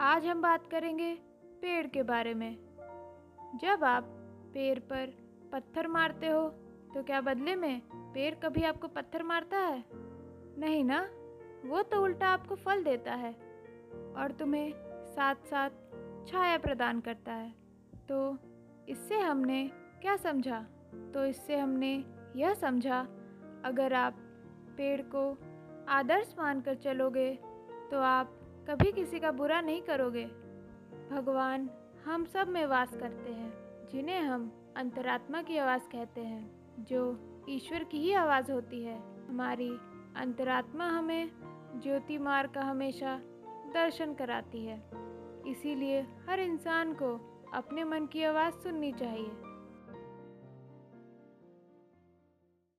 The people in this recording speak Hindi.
आज हम बात करेंगे पेड़ के बारे में। जब आप पेड़ पर पत्थर मारते हो तो क्या बदले में पेड़ कभी आपको पत्थर मारता है? नहीं ना? वो तो उल्टा आपको फल देता है और तुम्हें साथ साथ छाया प्रदान करता है। तो इससे हमने क्या समझा? तो इससे हमने यह समझा, अगर आप पेड़ को आदर्श मानकर चलोगे तो आप कभी किसी का बुरा नहीं करोगे। भगवान, हम सब में वास करते हैं, जिन्हें हम अंतरात्मा की आवाज़ कहते हैं, जो ईश्वर की ही आवाज़ होती है। हमारी अंतरात्मा हमें ज्योति मार्ग का हमेशा दर्शन कराती है। इसीलिए हर इंसान को अपने मन की आवाज़ सुननी चाहिए।